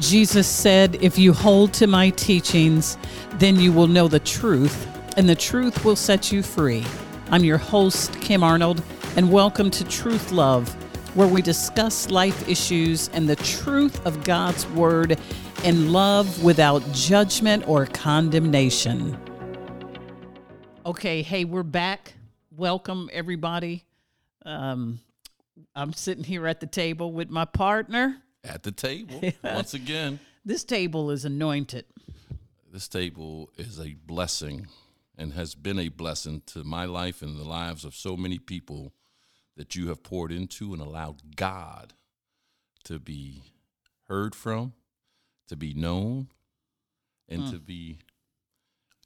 Jesus said, If you hold to my teachings, then you will know the truth, and the truth will set you free. I'm your host, Kim Arnold, and welcome to Truth Love, where we discuss life issues and the truth of God's Word in love without judgment or condemnation. Okay, hey, we're back. Welcome, everybody. Um, I'm sitting here at the table with my partner. At the table, once again. This table is anointed. This table is a blessing and has been a blessing to my life and the lives of so many people that you have poured into and allowed God to be heard from, to be known, and Hmm. to be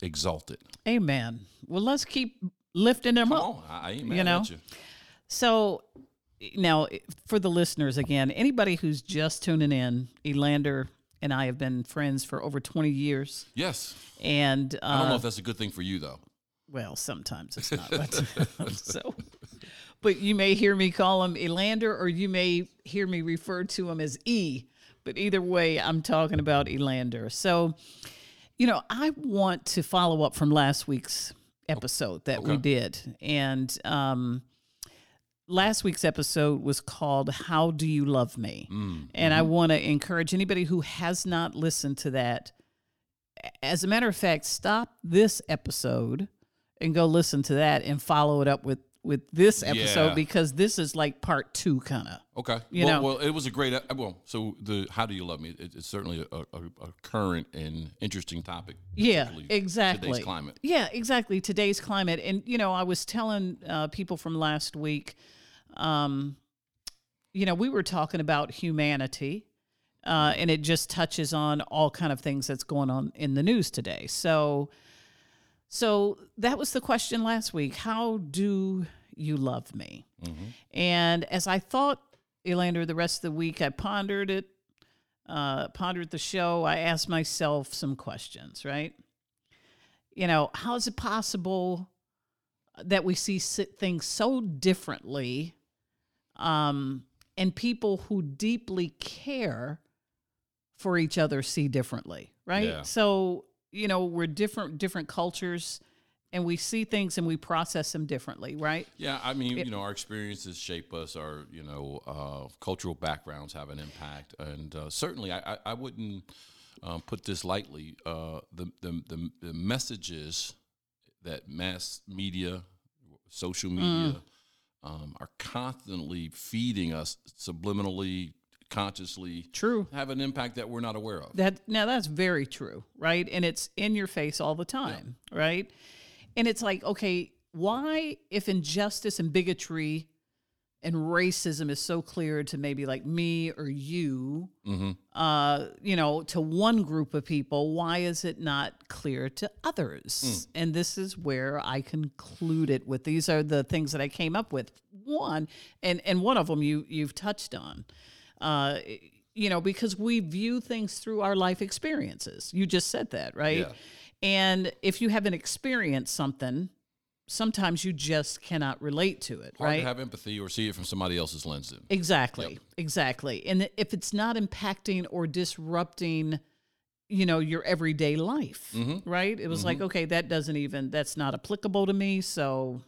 exalted. Amen. Well, let's keep lifting them Come up. on, I, I You know? you. So, now for the listeners again, anybody who's just tuning in, Elander and I have been friends for over 20 years. Yes. And uh, I don't know if that's a good thing for you, though. well, sometimes it's not. But, so, but you may hear me call him Elander, or you may hear me refer to him as E. But either way, I'm talking about Elander. So, you know, I want to follow up from last week's episode that we did, and um, last week's episode was called "How Do You Love Me," Mm, and I want to encourage anybody who has not listened to that. As a matter of fact, stop this episode and go listen to that and follow it up with with this episode Yeah. because this is like part two, kind of. Okay. You well, know. well, it was a great. uh, Well, so the "How Do You Love Me" it, it's certainly a, a, a current and interesting topic. Yeah, exactly. Today's climate. Yeah, exactly. Today's climate, and you know, I was telling uh, people from last week, um, you know, we were talking about humanity, uh, and it just touches on all kind of things that's going on in the news today. So, so that was the question last week. How do you love me? And as I thought, Elander, the rest of the week, I pondered it, uh, pondered the show. I asked myself some questions, right? You know, how is it possible that we see things so differently, um, and people who deeply care for each other see differently, right? Yeah. So you know, we're different, different cultures, and we see things and we process them differently, right? Yeah, I mean, you know, our experiences shape us. Our, you know, uh, cultural backgrounds have an impact, and uh, certainly, I, I, I wouldn't um, put this lightly. Uh, the, the the the messages that mass media, social media, um, are constantly feeding us subliminally, consciously, True. have an impact that we're not aware of. That now that's very true, right? And it's in your face all the time, right? And it's like, okay, why if injustice and bigotry and racism is so clear to maybe like me or you, hmm uh, you know, to one group of people, why is it not clear to others? And this is where I concluded with these are the things that I came up with. One, and and one of them you you've touched on, uh, you know, because we view things through our life experiences. You just said that, right? Yeah. And if you haven't experienced something, sometimes you just cannot relate to it, Hard right? to have empathy or see it from somebody else's lens. Then. Exactly. Exactly. And if it's not impacting or disrupting, you know, your everyday life, Mm-hmm. right? It was like, okay, that doesn't even, that's not applicable to me. So,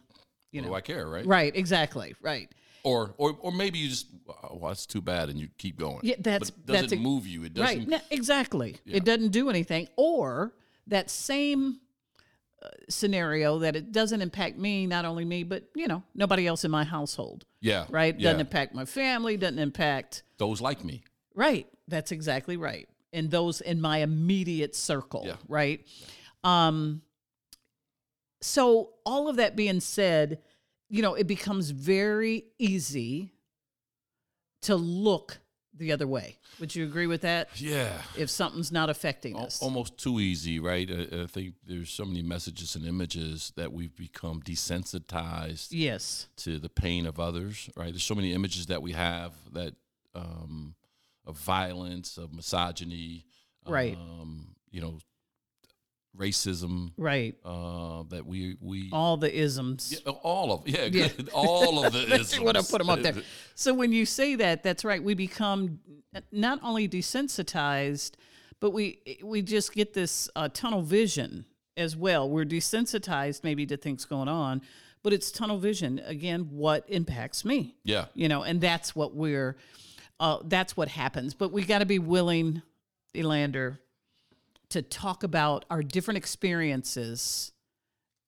you What know, do I care, right? right. Exactly. Right. Or, or, or maybe you just, oh, well, that's too bad, and you keep going. Yeah, that's- but it doesn't that's a- move you. It doesn't. Right. No, exactly. It doesn't do anything. Or that same uh, scenario that it doesn't impact me, not only me, but, you know, nobody else in my household, Yeah. right? Yeah. Doesn't impact my family, doesn't impact, Those like me. Right. That's exactly right. And those in my immediate circle, Yeah. right? Um so all of that being said, you know, it becomes very easy to look the other way. Would you agree with that? Yeah. If something's not affecting Al- us. Almost too easy, right? I, I think there's so many messages and images that we've become desensitized yes. to the pain of others, right? There's so many images that we have that um, of violence, of misogyny, Right. Um, you know, racism Right. uh, that we we All the isms. Yeah, all of yeah, Yeah. all of the That's what I isms. put them up there. So when you say that, that's right. We become not only desensitized, but we we just get this uh, tunnel vision as well. We're desensitized maybe to things going on, but it's tunnel vision again. What impacts me? Yeah, You know, and that's what we're. Uh, that's what happens. But we got to be willing, Elander, to talk about our different experiences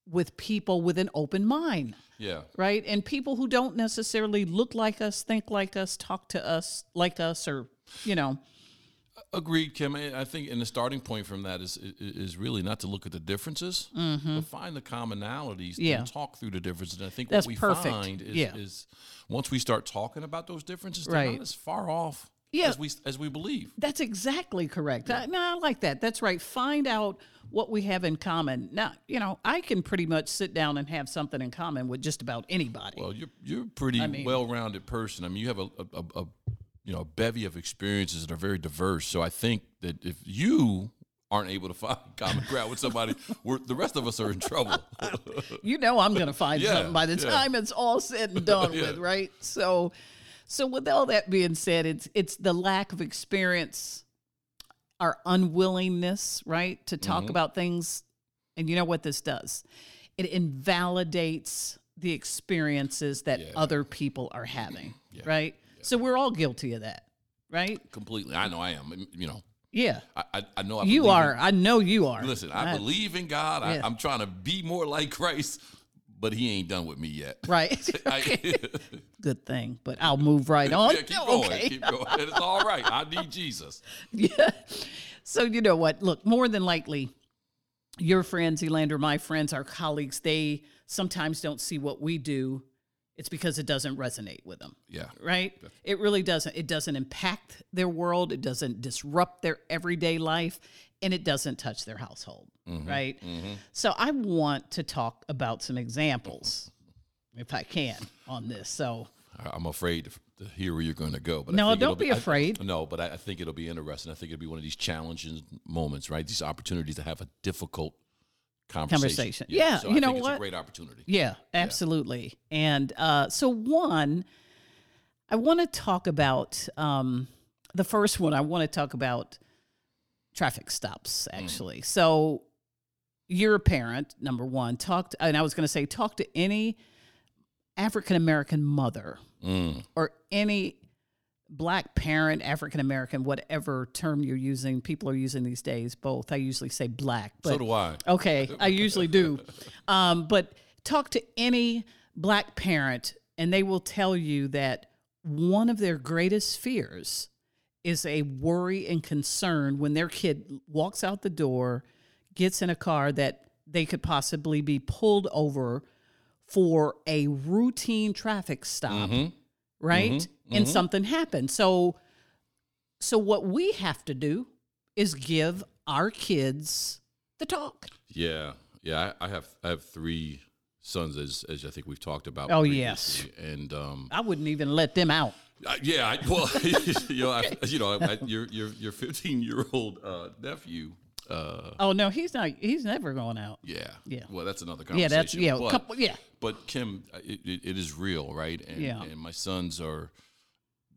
with people with an open mind yeah, right? And people who don't necessarily look like us, think like us, talk to us like us, or you know, agreed, Kim. I think, and the starting point from that is is- really not to look at the differences, but find the commonalities Mm-hmm. Yeah. and talk through the differences. And I think That's what we perfect. find is, Yeah. is once we start talking about those differences, they're Right. not as far off Yeah. as we as we believe. that's exactly correct. I, no, I like that. That's right. Find out what we have in common. Now, you know, I can pretty much sit down and have something in common with just about anybody. Well, you're you're a pretty mean- well-rounded person. I mean, you have a, a, a, you know a bevy of experiences that are very diverse. So I think that if you aren't able to find common ground with somebody, we're, the rest of us are in trouble. you know, I'm going to find Yeah, something by the yeah. time it's all said and done Yeah. with, right? So, so with all that being said, it's it's the lack of experience, our unwillingness, right, to talk Mm-hmm. about things, and you know what this does? It invalidates the experiences that Yeah. other people are having, right? So we're all guilty of that, right? Completely, I know I am. You know, Yeah, I I, I know I you believe in- are. I know you are. Listen, I That- believe in God. Yeah. I, I'm trying to be more like Christ, but He ain't done with me yet. Right. Good thing, but I'll move right on. yeah, keep going, okay. keep going. It's all right. I need Jesus. Yeah. So you know what? Look, more than likely, your friends, Elander, my friends, our colleagues, they sometimes don't see what we do. It's because it doesn't resonate with them, Yeah, right? It really doesn't. It doesn't impact their world. It doesn't disrupt their everyday life, and it doesn't touch their household, right? So I want to talk about some examples, if I can, on this. So I- I'm afraid to, hear where you're going to go. But I No, don't be I- afraid. no, but I, I think it'll be interesting. I think it'll be one of these challenging moments, right? These opportunities to have a difficult conversation. Conversation. Yeah, so you I know think it's what? a great opportunity. Yeah, absolutely. And uh, so, one, I want to talk about um, the first one. I want to talk about traffic stops, actually. So, you're a parent, number one. Talk, to, and I was going to say, talk to any African American mother Mm. or any black parent, African American, whatever term you're using. People are using these days, both. I usually say black, but so do I. Okay, I usually do. Um, but talk to any black parent, and they will tell you that one of their greatest fears is a worry and concern when their kid walks out the door, gets in a car that they could possibly be pulled over for a routine traffic stop, mm-hmm. right? Mm-hmm. And mm-hmm. something happened. So so what we have to do is give our kids the talk. Yeah, yeah. I, I have I have three sons, as as I think we've talked about. Oh, yes. and um, I wouldn't even let them out. Uh, yeah, I, well, you know, I, you know, I, your your your 15 year old uh, nephew. Uh, Oh no, he's not. He's never going out. yeah, Yeah. Well, that's another conversation. Yeah, that's yeah. a But, couple, yeah, but Kim, uh, it, it, it is real, right? And, Yeah. And my sons are,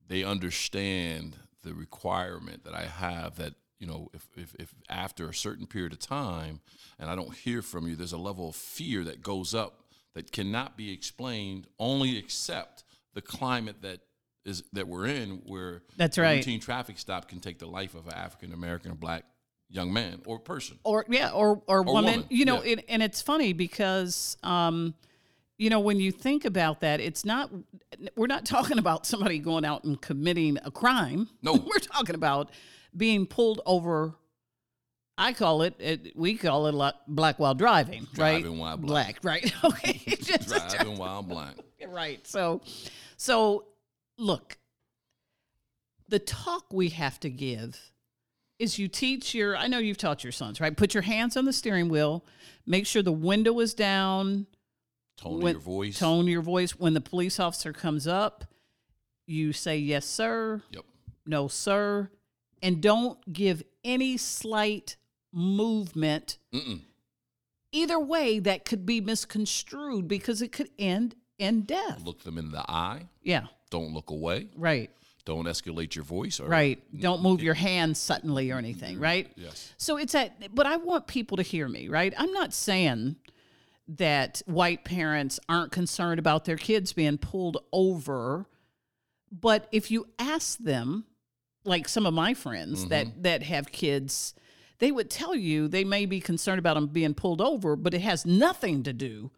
they understand the requirement that I have that you know if, if if after a certain period of time and I don't hear from you, there's a level of fear that goes up that cannot be explained only except the climate that is that we're in where That's right. routine traffic stop can take the life of an African American or black young man or person. or yeah, or or, woman. woman, You know, yeah. it, and it's funny because, um, you know, when you think about that, it's not. We're not talking about somebody going out and committing a crime. No. we're talking about being pulled over. I call it, it we call it black while driving, right? Driving while black. right? Okay, Driving while black. right. So, so look, the talk we have to give is you teach your. I know you've taught your sons, right? Put your hands on the steering wheel. Make sure the window is down. Tone when- your voice. Tone your voice when the police officer comes up. You say yes, sir. Yep. No, sir, and don't give any slight movement Mm-mm. either way that could be misconstrued because it could end in death. Look them in the eye. Yeah, Don't look away. right. Don't escalate your voice. Or, Right. Don't move your hands suddenly or anything, mm-hmm. right? Yes. So it's at, but I want people to hear me, right? I'm not saying that white parents aren't concerned about their kids being pulled over, but if you ask them, like some of my friends mm-hmm. that that have kids, they would tell you they may be concerned about them being pulled over, but it has nothing to do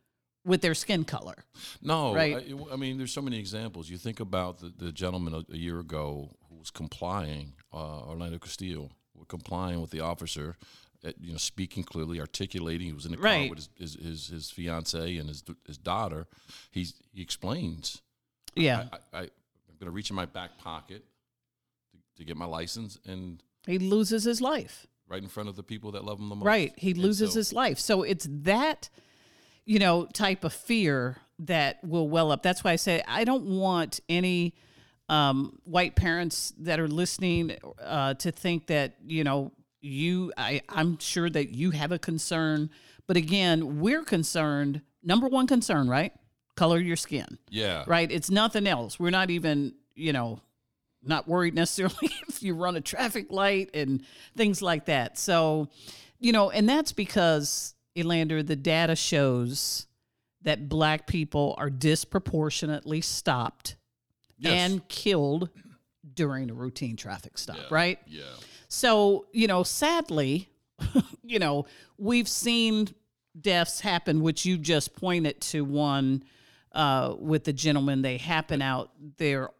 with their skin color. No, Right. I, I mean, there's so many examples. You think about the, the gentleman a, a year ago who was complying, uh, Orlando Castillo, were complying with the officer, uh, you know, speaking clearly, articulating. He was in the car with his, his, his, his fiance and his, his daughter. He's, he explains, Yeah. I, I, I'm going to reach in my back pocket to, to get my license and he loses his life. right in front of the people that love him the most. Right. He loses so- his life. So it's that, you know, type of fear that will well up. That's why I say I don't want any um, white parents that are listening uh, to think that, you know, you, I, I'm sure that you have a concern. But again, we're concerned, number one concern, right? Color your skin, Yeah. right? It's nothing else. We're not even, you know, not worried necessarily if you run a traffic light and things like that. So, you know, and that's because, Elander, the data shows that black people are disproportionately stopped Yes. and killed during a routine traffic stop, Yeah. right? Yeah. So, you know, sadly, you know, we've seen deaths happen, which you just pointed to one uh, with the gentleman. They happen out there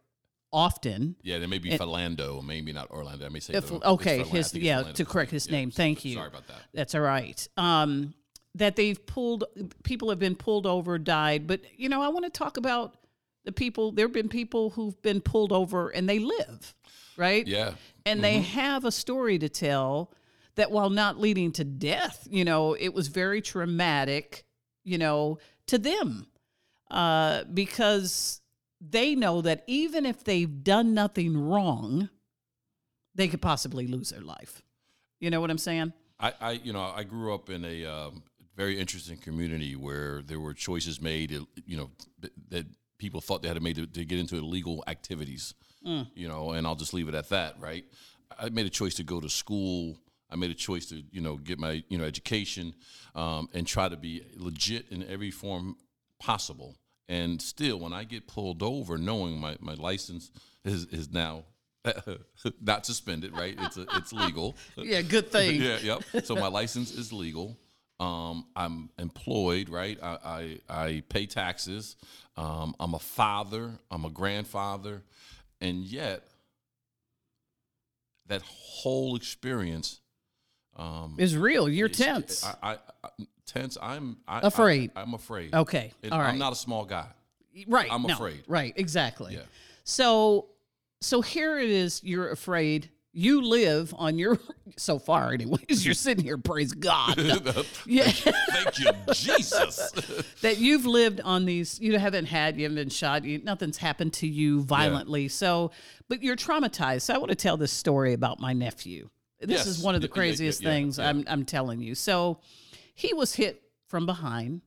often. Yeah, there may be Philando, maybe not Orlando. I may say If- the- okay, his yeah, to correct his Yeah, name. Thank you. Sorry about that. That's all right. Um, that they've pulled people have been pulled over, died, but you know, I want to talk about the people. There have been people who've been pulled over and they live, right? Yeah. and they have a story to tell that while not leading to death, you know, it was very traumatic, you know, to them uh, because they know that even if they've done nothing wrong, they could possibly lose their life. You know what I'm saying? I, I you know, I grew up in a um, very interesting community where there were choices made, you know, that people thought they had to make to, to get into illegal activities. You know, and I'll just leave it at that, right? I made a choice to go to school. I made a choice to, you know, get my, you know, education um, and try to be legit in every form possible. And still, when I get pulled over, knowing my, my license is, is now not suspended, right? It's a, it's legal. Yeah, good thing. yeah, yep. So my license is legal. Um, I'm employed, right? I, I, I pay taxes. Um, I'm a father. I'm a grandfather, and yet that whole experience um, It's real. You're is- tense. I, I, I tense. I'm I, Afraid. I, am afraid. okay. And All right. I'm not a small guy. right. I'm no, afraid. Right. Exactly. Yeah. So, so here it is. You're afraid. You live on your so far, anyways. You're sitting here. Praise God. yeah, Thank you, Jesus. that you've lived on these. You haven't had. You haven't been shot. You, nothing's happened to you violently. So, but you're traumatized. So I want to tell this story about my nephew. This Yes. is one of the Yeah, yeah, yeah, craziest yeah, things yeah. I'm I'm telling you. So, he was hit from behind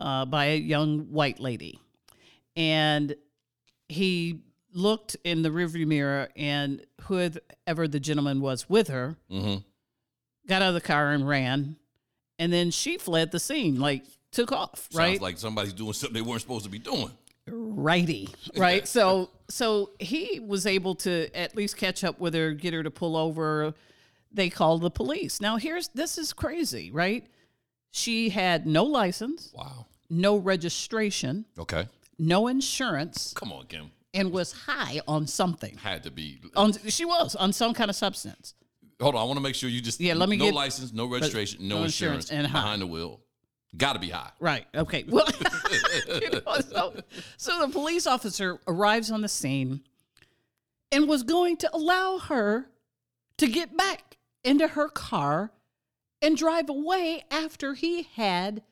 uh, by a young white lady, and he looked in the rearview mirror, and whoever the gentleman was with her hmm got out of the car and ran, and then she fled the scene, like took off, right? Sounds like somebody's doing something they weren't supposed to be doing. righty, right? so so he was able to at least catch up with her, get her to pull over. They called the police. Now here's this is crazy, right? She had no license, Wow. no registration, Okay. no insurance, Come on, Kim. And was high on something. Had to be. Uh, on she was on some kind of substance. Hold on. I want to make sure you just. Yeah, let me no get- license, no registration, no, no insurance, insurance, and high. behind the wheel. Got to be high. Right. Okay. Well, you know, so, so the police officer arrives on the scene and was going to allow her to get back into her car and drive away after he had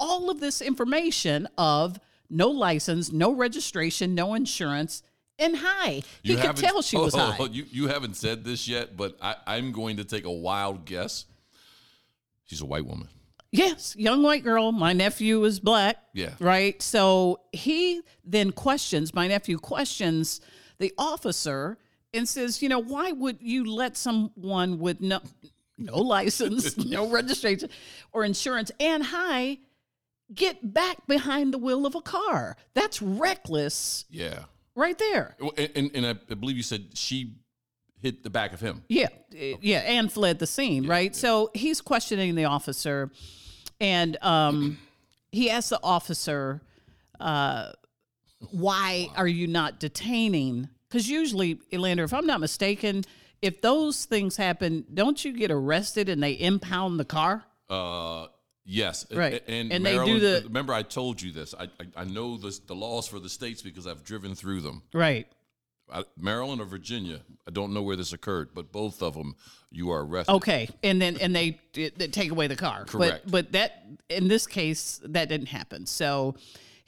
all of this information of no license, no registration, no insurance, and high. He could tell she was oh, high. You, you haven't said this yet, but I, I'm going to take a wild guess. She's a white woman. Yes, young white girl. My nephew is black. Yeah. Right. So he then questions, my nephew questions the officer and says, you know, why would you let someone with no no license, no registration or insurance and high get back behind the wheel of a car? That's reckless Yeah. right there. And, and, and I believe you said she hit the back of him. Yeah, uh, yeah, and fled the scene, right? So he's questioning the officer, and um, he asks the officer, uh, "Why are you not detaining?" Because usually, Elander, if I'm not mistaken, if those things happen, don't you get arrested and they impound the car? Uh, yes, Right. And, And they do the- Remember, I told you this. I I, I know this, the laws for the states because I've driven through them. Right. I, Maryland or Virginia, I don't know where this occurred, but both of them, you are arrested. Okay, and then and they, they take away the car. Correct. But but that in this case that didn't happen. So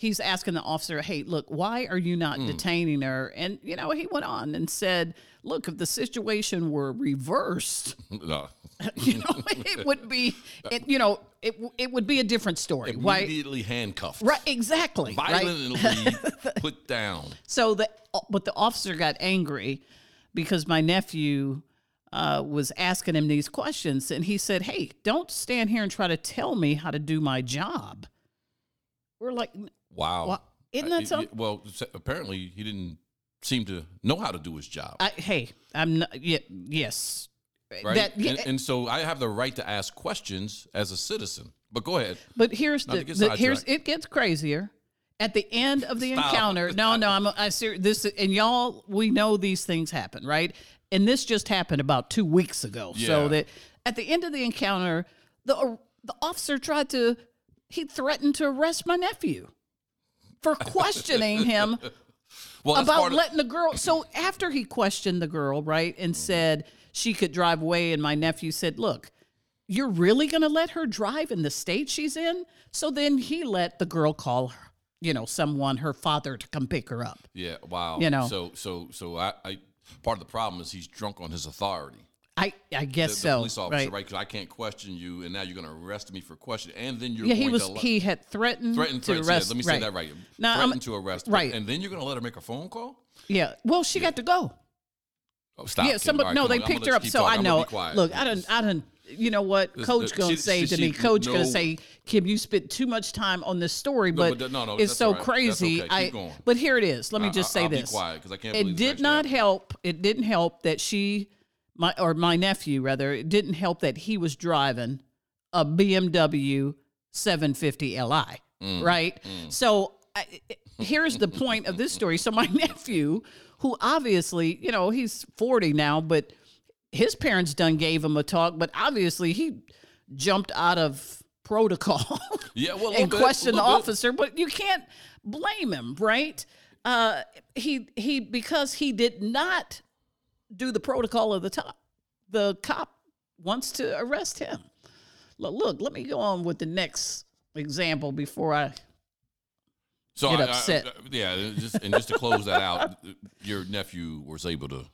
he's asking the officer, "Hey, look, why are you not detaining her?" And you know, he went on and said, "Look, if the situation were reversed, No. you know, it would be it, you know, it it would be a different story." Immediately handcuffed. Right, exactly. Right. Violently put down. So the but the officer got angry because my nephew uh, was asking him these questions, and he said, "Hey, don't stand here and try to tell me how to do my job." We're like, Wow. Well, isn't that something? Well, apparently he didn't seem to know how to do his job. I, "Hey, I'm not, yeah, yes, right? that, yeah, and, and so I have the right to ask questions as a citizen. But go ahead. But here's Not the, the here's it gets crazier. At the end of the Stop. encounter, no, no, I'm I ser- this and y'all we know these things happen, right? And this just happened about two weeks ago. So that at the end of the encounter, the the officer tried to he threatened to arrest my nephew for questioning him Well, about of- letting the girl. So after he questioned the girl, right, and mm-hmm. said she could drive away, and my nephew said, "Look, you're really going to let her drive in the state she's in?" So then he let the girl call her, you know, someone, her father, to come pick her up. Yeah. Wow. You know. So so so I, I part of the problem is he's drunk on his authority. I I guess The, the so. police officer, right? right? Because I can't question you, and now you're going to arrest me for questioning, and then you're Yeah, he was. let- He had threatened, threatened, to threatened yeah, arrest. let me say that right. No, I'm- threatened to arrest, but- right. And then you're going to let her make a phone call? Yeah. Well, she got to go. Oh, stop. yeah. Somebody. Right, no, they on. Picked her up. So talking. I know. Look, I don't. I don't. You know what? This- Coach gonna she- say she- to me. she- Coach gonna say, Kim, you spent too much time on this story, No, but, but no, no, it's so right. Crazy. okay. I. But here it is. Let me just say I'll this. Be quiet, 'cause I can't it did not help. It didn't help that she, my or my nephew rather. It didn't help that he was driving a BMW 750 Li. Mm, right. So I, here's the point of this story. So my nephew, who obviously, you know, he's 40 now, but his parents done gave him a talk, but obviously he jumped out of protocol Yeah, well, and bit, questioned the little bit. officer, but you can't blame him, right? Uh, he he because he did not do the protocol of the top. The cop wants to arrest him. Look, look, let me go on with the next example before I So get I- I- upset. I- yeah, and just, and just to close that out, your nephew was able to.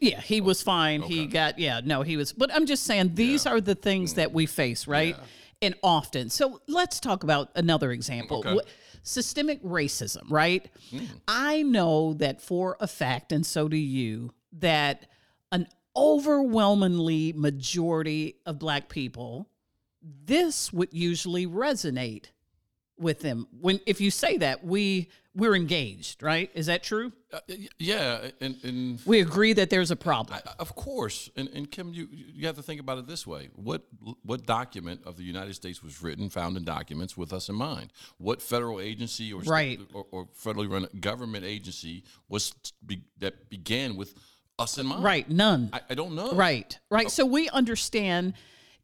Yeah, he was fine. He got yeah, no, he was. But I'm just saying these are the things mm. that we face, right? And often. So let's talk about another example. Okay. Systemic racism, right? Mm. I know that for a fact, and so do you, that an overwhelmingly majority of black people, this would usually resonate with them. When if you say that, we we're engaged, right? Is that true? Uh, yeah, and, and We agree that there's a problem. Of course, and, and Kim, you you have to think about it this way: what what document of the United States was written, found in documents with us in mind? What federal agency or Right. or, or federally run government agency was be, that began with us in mind? Right, none. I, I don't know. Right, right. Oh. So we understand,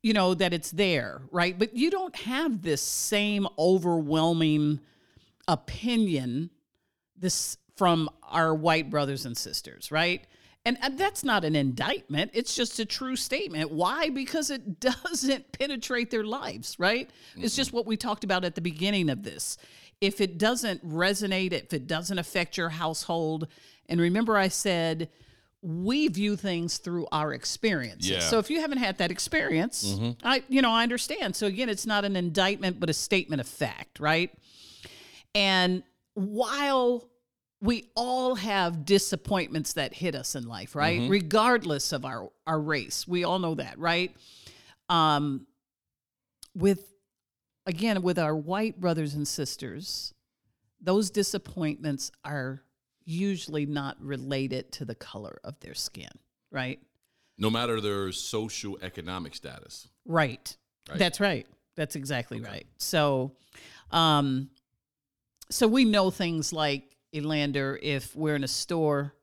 you know, that it's there, right? But you don't have this same overwhelming opinion this from our white brothers and sisters, right? And, and that's not an indictment. It's just a true statement. Why? Because it doesn't penetrate their lives, right? It's just what we talked about at the beginning of this. If it doesn't resonate, if it doesn't affect your household, and remember I said we view things through our experiences. Yeah. So if you haven't had that experience, I you know, I understand. So again, it's not an indictment but a statement of fact, right? And while we all have disappointments that hit us in life, right? Regardless of our our race. We all know that, right? Um with again with our white brothers and sisters, those disappointments are usually not related to the color of their skin, right? No matter their social economic status. Right. Right. That's right. That's exactly right. So, um, so we know things like Elander. If we're in a store,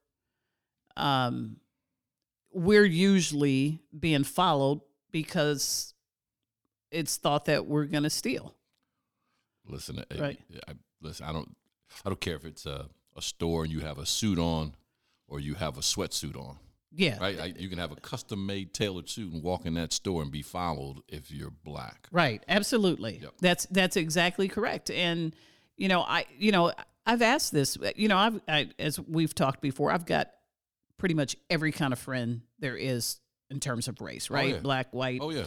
um, we're usually being followed because it's thought that we're going to steal. Listen, I- Right. I, listen. I don't. I don't care if it's a, a store and you have a suit on, or you have a sweatsuit on. Yeah. Right. I, you can have a custom made tailored suit and walk in that store and be followed if you're black. Right. Absolutely. Yep. That's that's exactly correct. And you know, I you know, I've asked this. You know, I've I, as we've talked before, I've got pretty much every kind of friend there is in terms of race. Oh, right. yeah. Black, white, Oh yeah.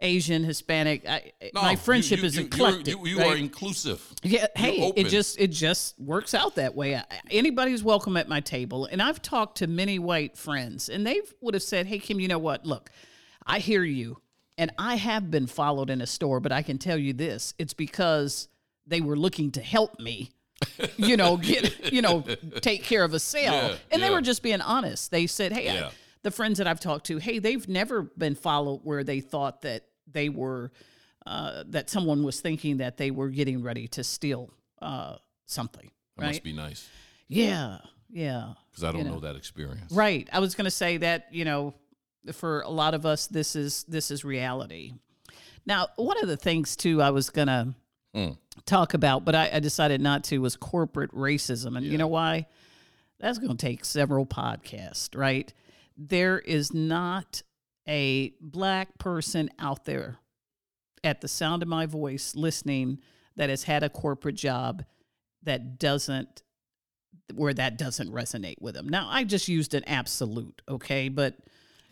Asian, Hispanic. I, No, my friendship you- is you- you're- eclectic. You, you right? are inclusive. Yeah, hey, it just it just works out that way. I- Anybody's welcome at my table, and I've talked to many white friends, and they would have said, "Hey, Kim, you know what? Look, I hear you, and I have been followed in a store, but I can tell you this: it's because they were looking to help me." you know, get you know, take care of a sale, Yeah, and they were just being honest. They said, "Hey, I- Yeah. The friends that I've talked to, hey, they've never been followed where they thought that they were uh, that someone was thinking that they were getting ready to steal uh, something. That Right? must be nice yeah. Yeah. because I don't You know. know. that experience. Right. I was going to say that you know, for a lot of us, this is this is reality. Now, one of the things too, I was going to Mm. talk about, but I, I decided not to, was corporate racism, and you know why? That's going to take several podcasts, right? There is not a black person out there at the sound of my voice listening that has had a corporate job that doesn't where that doesn't resonate with them. Now, I just used an absolute, okay? But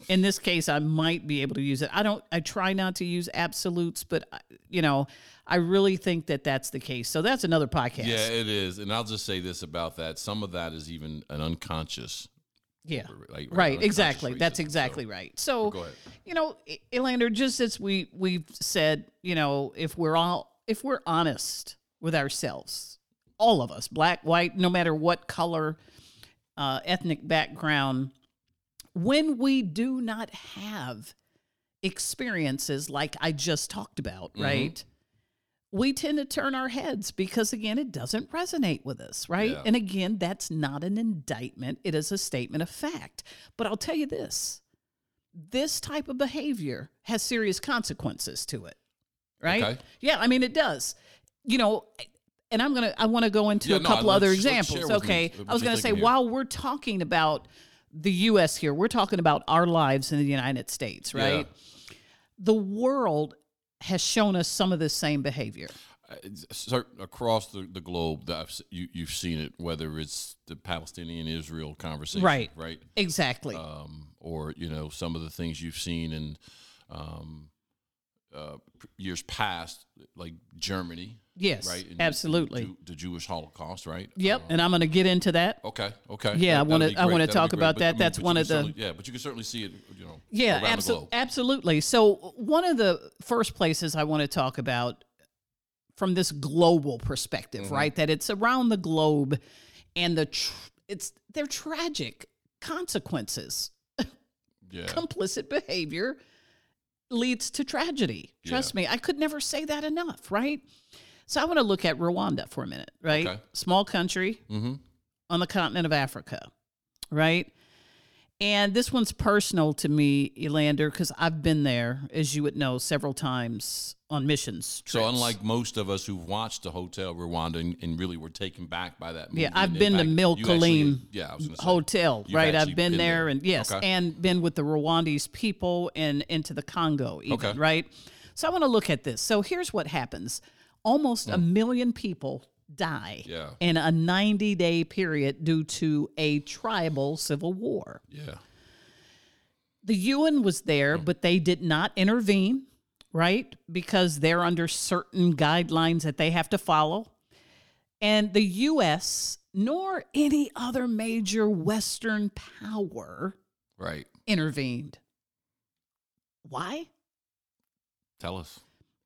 in this case, I might be able to use it. I don't I try not to use absolutes, but uh, you know, I really think that that's the case. So that's another podcast. Yeah, it is. And I'll just say this about that. Some of that is even an unconscious. Yeah. Like, Right, unconscious exactly. That's exactly So, right. So, ahead. you know, Elander, just as we we've said, you know, if we're all if we're honest with ourselves, all of us, black, white, no matter what color, uh, ethnic background, when we do not have experiences like I just talked about, Mm-hmm. right? We tend to turn our heads because, again, it doesn't resonate with us, right? Yeah. And again, that's not an indictment, it is a statement of fact. But I'll tell you this this type of behavior has serious consequences to it, right? Okay. Yeah, I mean, it does. You know, and I'm to, I want to go into Yeah, a no, couple other examples. with me Okay. I was going to say, here. while we're talking about the U.S. here, we're talking about our lives in the United States, right? The world has shown us some of the same behavior. Uh, it's across the, the globe that you, you've seen it, whether it's the Palestinian Israel conversation, Right. right? Exactly. Um, or you know some of the things you've seen in um, uh, years past, like Germany, yes, right? And- absolutely. the, the Jewish Holocaust, right? yep. Um, and I'm going to get into that. okay, okay. Yeah, I wanna- I wanna talk great. about But, that. I mean, That's one of the- yeah, but you can certainly see it, you know, Yeah, around the abso- globe. absolutely. So, one of the first places I want to talk about from this global perspective, Mm-hmm. right? That it's around the globe and the tr- it's they're tragic consequences. Yeah, Complicit behavior leads to tragedy. Trust me, I could never say that enough, right? So, I want to look at Rwanda for a minute, right? Okay. Small country mm-hmm. on the continent of Africa, right? And this one's personal to me, Elander, because I've been there, as you would know, several times on missions. So unlike most of us who've watched the Hotel Rwanda and, and really were taken back by that movie, yeah, I've been to impact, Mille Collines yeah, I say, Hotel, right? I've been, been there, there. and yes, Okay. and been with the Rwandese people and into the Congo, even, Okay. right? So I want to look at this. So here's what happens: almost Hmm. a million people die Yeah. in a 90 day period due to a tribal civil war. Yeah. The UN was there, but they did not intervene, right? Because they're under certain guidelines that they have to follow. And the US, nor any other major Western power, Right. intervened. Why? Tell us.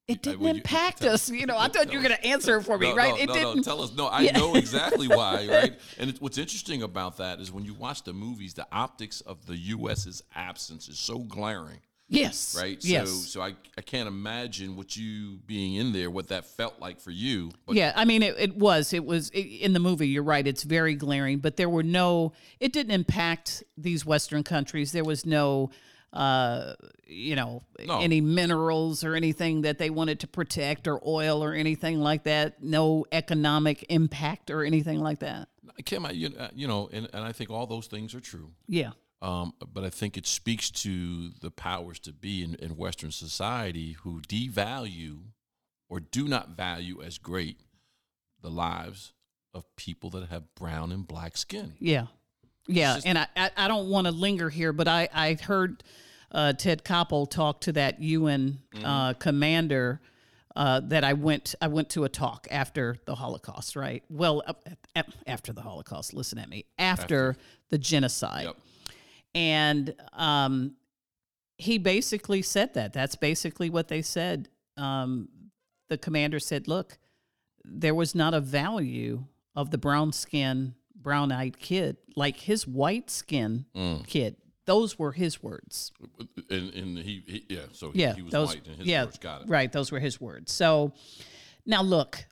It didn't you- impact tell- us. You know, I thought you were going to answer it for me, No, right? No, it no, didn't. no, tell us. No, I Yeah. know exactly why, right? And it, what's interesting about that is when you watch the movies, the optics of the U.S.'s absence is so glaring, yes. right? Yes. So, so I, I can't imagine what you being in there, what that felt like for you. But yeah, I mean, it, it was. It was i in the movie. You're right. It's very glaring, but there were no. It didn't impact these Western countries. There was no, uh, you know, No. any minerals or anything that they wanted to protect, or oil or anything like that. No economic impact or anything like that. Kim, I, you, uh, you know, and, and I think all those things are true. Yeah. Um, but I think it speaks to the powers to be in, in Western society who devalue or do not value as great the lives of people that have brown and black skin. Yeah. Yeah. just- and I, I, I don't want to linger here, but I, I heard uh, Ted Koppel talk to that UN uh, commander uh, that I went I went to a talk after the Holocaust, right? Well, uh, after the Holocaust, listen at me. After, the genocide. Yep. And um, he basically said that. That's basically what they said. Um, the commander said, look, there was not a value of the brown skin, brown eyed kid like his white skin Mm. kid. Those were his words. And, and he, he, yeah, so he, Yeah, he was those. white in his yeah, words. Got it. right. Those were his words. So now look,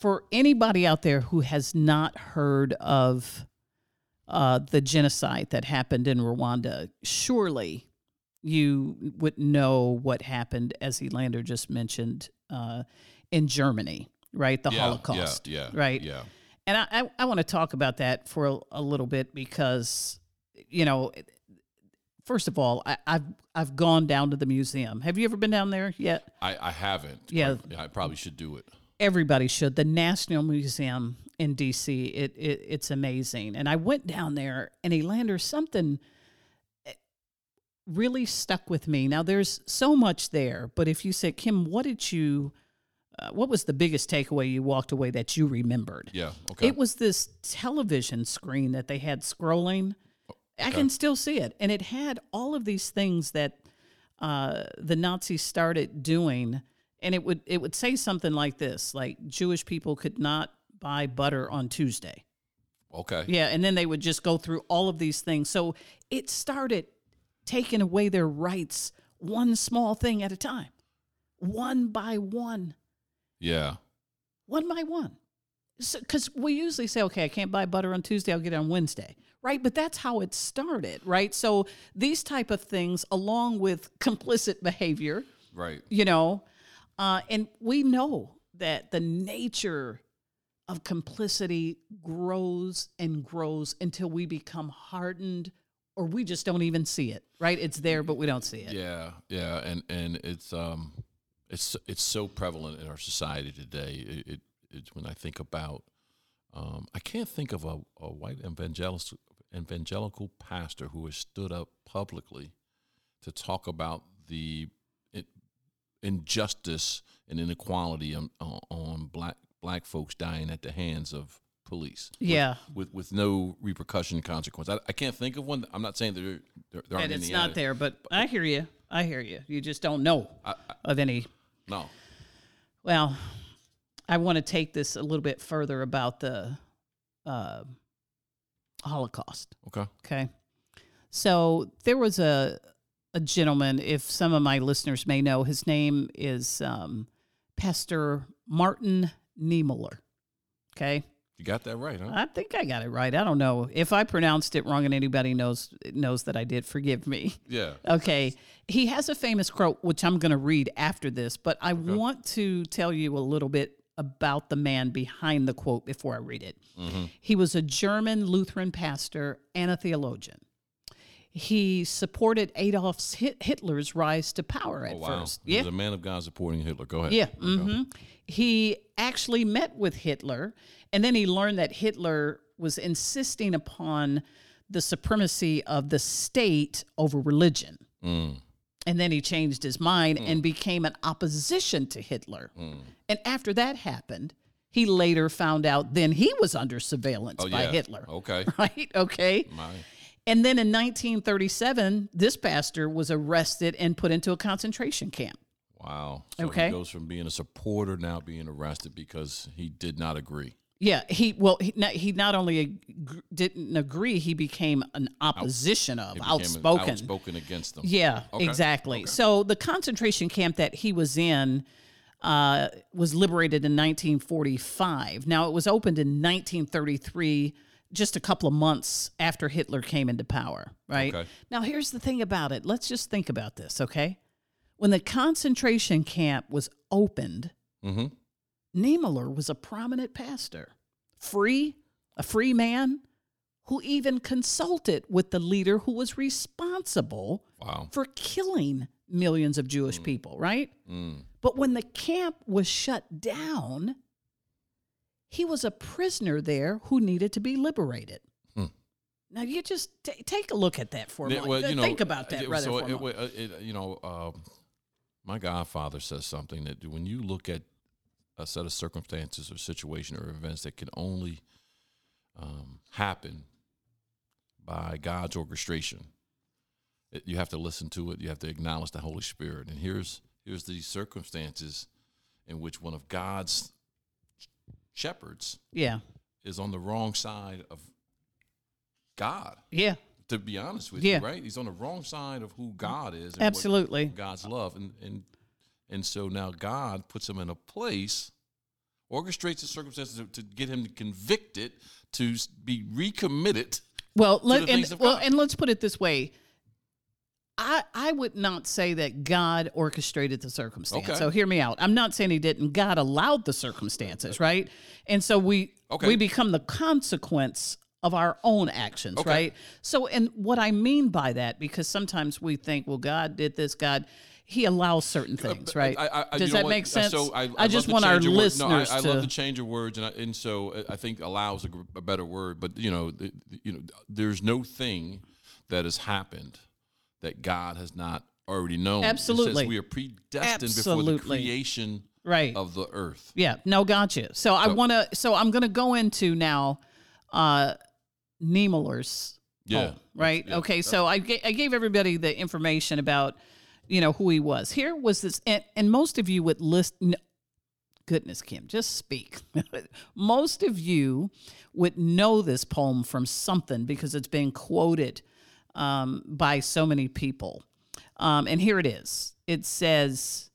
for anybody out there who has not heard of uh, the genocide that happened in Rwanda, surely you would know what happened, as Elander just mentioned, uh, in Germany, right? The Yeah, Holocaust, Yeah, yeah, right? Yeah. And I, I, I want to talk about that for a, a little bit because, you know, first of all, I, I've I've gone down to the museum. Have you ever been down there yet? I, I haven't. Yeah. I, I probably should do it. Everybody should. The National Museum in D.C. It, it it's amazing. And I went down there, and Elander, something eh, really stuck with me. Now, there's so much there, but if you said, Kim, what did you, uh, what was the biggest takeaway you walked away that you remembered? Yeah. Okay. It was this television screen that they had scrolling. I can still see it, and it had all of these things that uh, the Nazis started doing, and it would it would say something like this, like Jewish people could not buy butter on Tuesday. okay. Yeah, and then they would just go through all of these things. So it started taking away their rights one small thing at a time, one by one Yeah. one by one. Because we usually say, okay, I can't buy butter on Tuesday, I'll get it on Wednesday, right? But that's how it started, right? So these type of things, along with complicit behavior, Right. you know, uh, and we know that the nature of complicity grows and grows until we become hardened or we just don't even see it, right? It's there, but we don't see it. Yeah, yeah, and and it's um, it's it's so prevalent in our society today. It, it it's when I think about, um, I can't think of a, a white evangelical evangelical pastor who has stood up publicly to talk about the injustice and inequality on, on black black folks dying at the hands of police. Yeah. with with no repercussion consequence. I, I can't think of one. I'm not saying that there, there, there aren't And it's not out there, but I hear you. I hear you. You just don't know of any No. Well, I want to take this a little bit further about the uh, Holocaust. Okay. Okay. So there was a a gentleman, if some of my listeners may know, his name is um, Pastor Martin Niemöller. Okay. You got that right, huh? I think I got it right. I don't know if I pronounced it wrong, and anybody knows knows that I did. Forgive me. yeah. Okay. He has a famous quote, which I'm going to read after this, but I want to tell you a little bit about the man behind the quote before I read it. Mm-hmm. He was a German Lutheran pastor and a theologian. He supported Adolf Hitler's rise to power at oh, wow. first. Yeah, was a man of God supporting Hitler. Go ahead. Yeah. Mm-hmm. He actually met with Hitler, and then he learned that Hitler was insisting upon the supremacy of the state over religion. Mm. And then he changed his mind mm. and became an opposition to Hitler. Mm. And after that happened, he later found out then he was under surveillance oh, by yeah. Hitler. Okay. Right? Okay. My. And then in 1937, this pastor was arrested and put into a concentration camp. Wow. So okay. he goes from being a supporter now being arrested because he did not agree. Yeah, he well he not, he not only ag- didn't agree, he became an opposition of outspoken, outspoken against them. Yeah, okay. exactly. Okay. So the concentration camp that he was in uh, was liberated in 1945. Now it was opened in 1933, just a couple of months after Hitler came into power. Right. Okay. Now here's the thing about it. Let's just think about this, okay? When the concentration camp was opened. Mm-hmm Niemöller was a prominent pastor, free, a free man who even consulted with the leader who was responsible wow. for killing millions of Jewish mm. people, right? Mm. But when the camp was shut down, he was a prisoner there who needed to be liberated. Hmm. Now you just t- take a look at that for a moment. well, you know, Think about that, it, rather. So it, moment. it, you know, uh, my godfather says something that when you look at a set of circumstances or situation or events that can only um, happen by God's orchestration. You have to listen to it. You have to acknowledge the Holy Spirit. And here's here's these circumstances in which one of God's shepherds, yeah, is on the wrong side of God. Yeah. To be honest with yeah. you, right? He's on the wrong side of who God is. Absolutely. God's love, and and and so now God puts him in a place, orchestrates the circumstances to, to get him convicted, to be recommitted. Well, let, and, well, and let's put it this way. I, I would not say that God orchestrated the circumstance. Okay. So hear me out. I'm not saying he didn't. God allowed the circumstances, right? And so we Okay. we become the consequence of our own actions, Okay. right? So and what I mean by that because sometimes we think, well, God did this, God he allows certain things, right? I, I, Does that what? make sense? So I, I just want our listeners no, I, to love the change of words, and and so uh, I think allows a, a better word. But you know, the- you know, there's no thing that has happened that God has not already known. Absolutely. we are predestined before the creation right. of the earth. Yeah, no, gotcha. So I want to, so I'm going to go into now, uh, Niemöller's Yeah. poem, right? Yeah. Okay, so I ga- I gave everybody the information about, you know, who he was. Here was this, and, and most of you would list. n- Goodness, Kim, just speak. most of you would know this poem from something because it's been quoted um, by so many people. Um, and here it is. It says,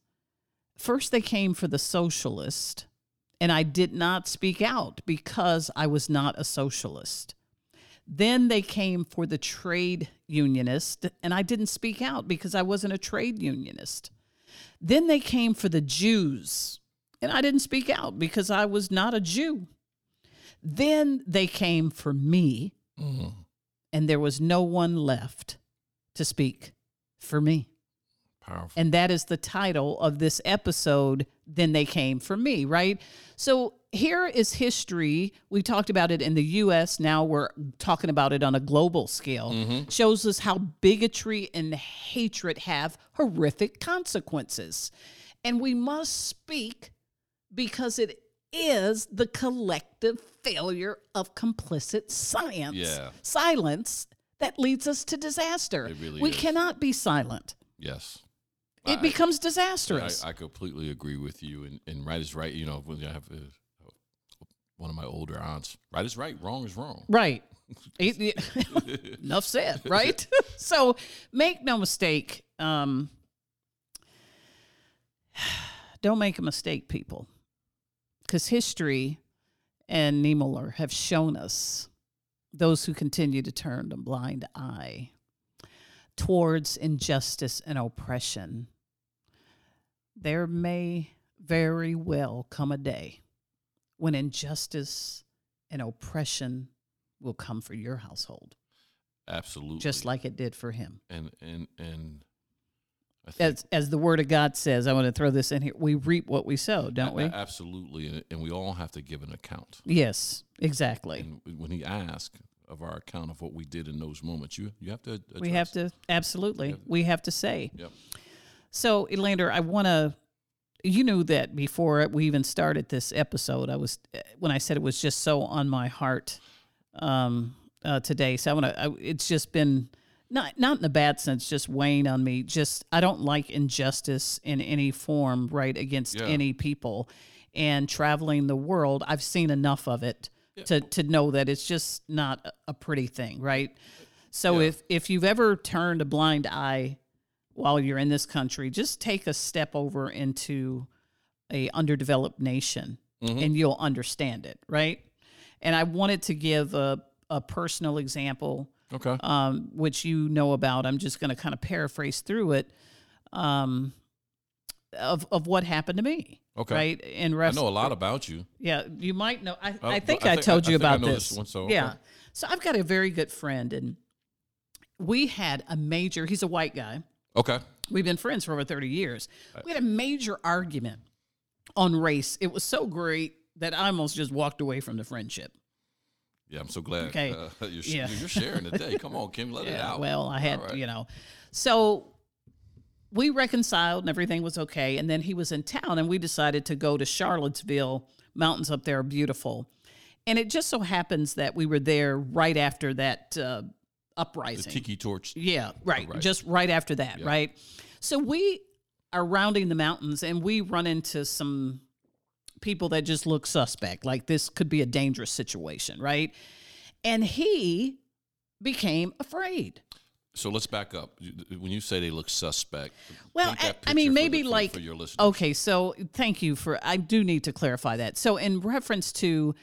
First, they came for the socialist, and I did not speak out because I was not a socialist. Then they came for the trade unionist, and I didn't speak out because I wasn't a trade unionist. Then they came for the Jews, and I didn't speak out because I was not a Jew. Then they came for me, Mhm. And there was no one left to speak for me. Powerful. And that is the title of this episode. Then they came for me, right? So here is history. We talked about it in the US. Now we're talking about it on a global scale. Mm-hmm. Shows us how bigotry and hatred have horrific consequences. And we must speak because it is the collective failure of complicit science, Yeah. silence that leads us to disaster. It really we is. cannot be silent yes. it I- becomes disastrous. I completely agree with you. And, and right is right. You know, when I have uh, one of my older aunts, right is right, wrong is wrong. right. Enough said, right? so make no mistake. Um, don't make a mistake, people. Because history and Niemöller have shown us those who continue to turn a blind eye towards injustice and oppression. There may very well come a day when injustice and oppression will come for your household. absolutely. just like it did for him. and and and As as the word of God says, I want to throw this in here. We reap what we sow, don't we? absolutely, and, we all have to give an account. Yes, exactly. And when He asks of our account of what we did in those moments, you you have to. Address. We have to absolutely. We have to say. Yep. So, Elander, I want to. You knew that before we even started this episode. I was when I said it was just so on my heart um, uh, today. So I want to. It's just been not not in a bad sense, just weighing on me. Just I don't like injustice in any form, right against Yeah. any people. And traveling the world, I've seen enough of it to to know that it's just not a- pretty thing, right? So Yeah. if if you've ever turned a blind eye while you're in this country, just take a step over into a underdeveloped nation mm-hmm. and you'll understand it, right? And I wanted to give a, a personal example, Okay. um, which you know about. I'm just going to kind of paraphrase through it um, of, of what happened to me. Okay. Right. In I know a lot about you. yeah, you might know. I, Uh, I think I I, think- told I- you I I about this. this one, so, yeah. So I've got a very good friend, and we had a major. He's a white guy. Okay. We've been friends for over thirty years. We had a major argument on race. It was so great that I almost just walked away from the friendship. Yeah, I'm so glad Okay. uh, you're, Yeah. you're sharing today. Come on, Kim, let it out. well, I had, right. you know. So we reconciled and everything was okay. And then he was in town and we decided to go to Charlottesville. Mountains up there are beautiful. And it just so happens that we were there right after that uh, the uprising. tiki torch. Yeah, right. right. Just right after that, right? So we are rounding the mountains and we run into some people that just look suspect. Like this could be a dangerous situation, right? And he became afraid. So let's back up. When you say they look suspect, Well, I, I mean, maybe the- like for your listeners. okay. So thank you for. I do need to clarify that. So in reference to,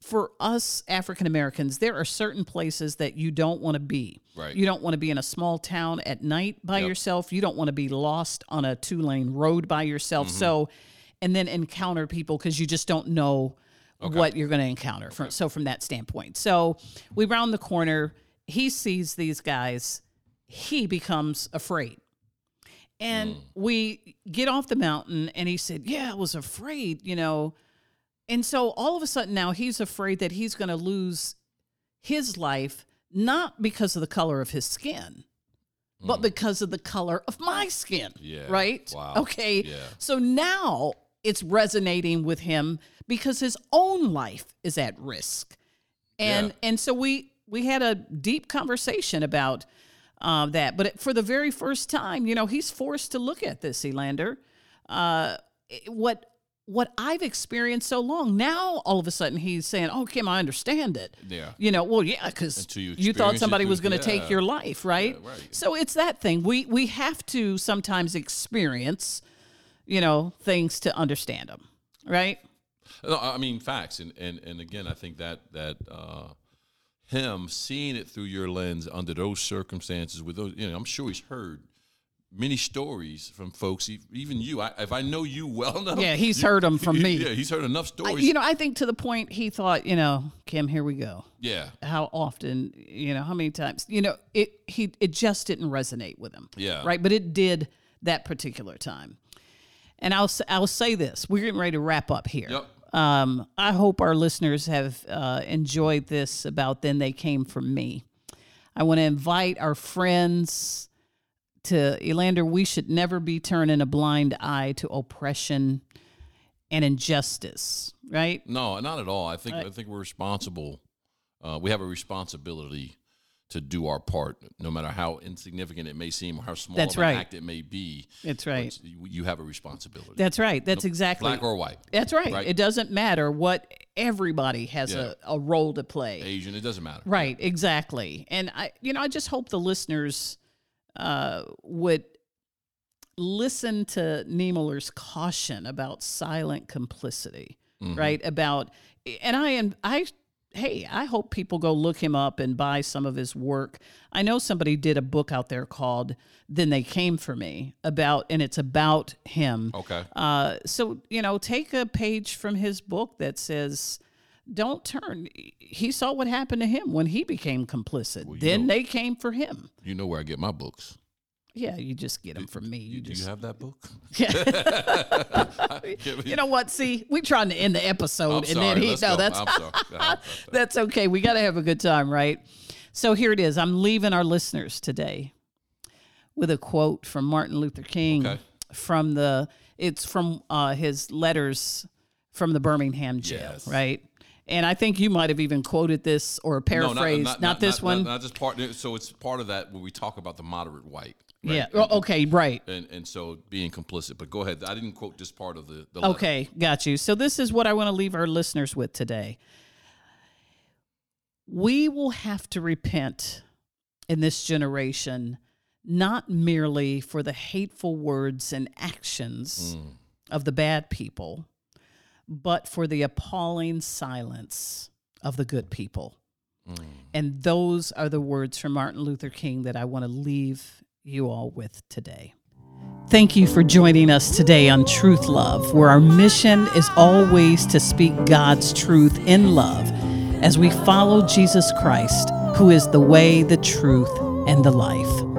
for us African Americans, there are certain places that you don't want to be. Right. You don't want to be in a small town at night by Yep. yourself. You don't want to be lost on a two lane road by yourself. Mm-hmm. So, and then encounter people because you just don't know what you're going to encounter. From, so from that standpoint, so we round the corner. He sees these guys. He becomes afraid. And hmm. we get off the mountain, and he said, Yeah, I was afraid, you know. And so all of a sudden now he's afraid that he's going to lose his life, not because of the color of his skin, but hmm. because of the color of my skin. Yeah. Right? Wow. Okay. Yeah. So now it's resonating with him because his own life is at risk. And Yeah. and so we we had a deep conversation about uh, that. But for the very first time, you know, he's forced to look at this, Elander. Uh, what what I've experienced so long. Now all of a sudden he's saying, "Oh, Kim, I understand it." Yeah. You know, well, yeah, because you you thought somebody through- was going to take your life, right? Yeah, right. So it's that thing. We we have to sometimes experience, you know, things to understand them, right? No, I mean facts, and and and again, I think that that uh, him seeing it through your lens under those circumstances, with those, you know, I'm sure he's heard many stories from folks, even you. I, if I know you well enough, Yeah, he's you- heard 'em from you- me. Yeah, he's heard enough I- stories. you know, I think to the point he thought, you know, Kim, here we go. yeah, How often, you know, how many times, you know, it he it just didn't resonate with him. Yeah. Right, but it did that particular time. And I'll I'll say this: we're getting ready to wrap up here. Yep. Um, I hope our listeners have uh, enjoyed this about then they came from me. I want to invite our friends to Elander. We should never be turning a blind eye to oppression and injustice. Right? no, not at all. I think I think we're responsible. Uh, we have a responsibility to do our part, no matter how insignificant it may seem or how small That's right. act it may be. That's right. You, have a responsibility, That's right. That's exactly. black or white, That's right. Right. It doesn't matter what everybody has Yeah. a, a role to play. Asian. It doesn't matter. Right, exactly. And I you know, I just hope the listeners uh would listen to Niemöller's caution about silent complicity, Mm-hmm. right? About and I am I hey, I hope people go look him up and buy some of his work. I know somebody did a book out there called Then They Came for Me about and it's about him. Okay. Uh, so you know, take a page from his book that says don't turn. He saw what happened to him when he became complicit. you then know- they came for him. You know where I get my books. Yeah, you just get them from me. You, You, do just, you have that book? Yeah. you know what? See, we're trying to end the episode, I'm and sorry. then he. No, go. that's I'm sorry. I'm- that's okay. We got to have a good time, right? So here it is. I'm leaving our listeners today with a quote from Martin Luther King Okay. from the. It's from uh, his letters from the Birmingham jail, Yes. right? And I think you might have even quoted this or No, paraphrased. not, this one. Not, just part. So it's part of that when we talk about the moderate white. Right? yeah. And, okay. Right. and and so being complicit. But go ahead. I didn't quote this part of the. the letter. Okay, got you. So this is what I want to leave our listeners with today. We will have to repent in this generation, not merely for the hateful words and actions mm. of the bad people, but for the appalling silence of the good people. Mm. And those are the words from Martin Luther King that I want to leave you all with today. Thank you for joining us today on Truth Love, where our mission is always to speak God's truth in love as we follow Jesus Christ, who is the way, the truth, and the life.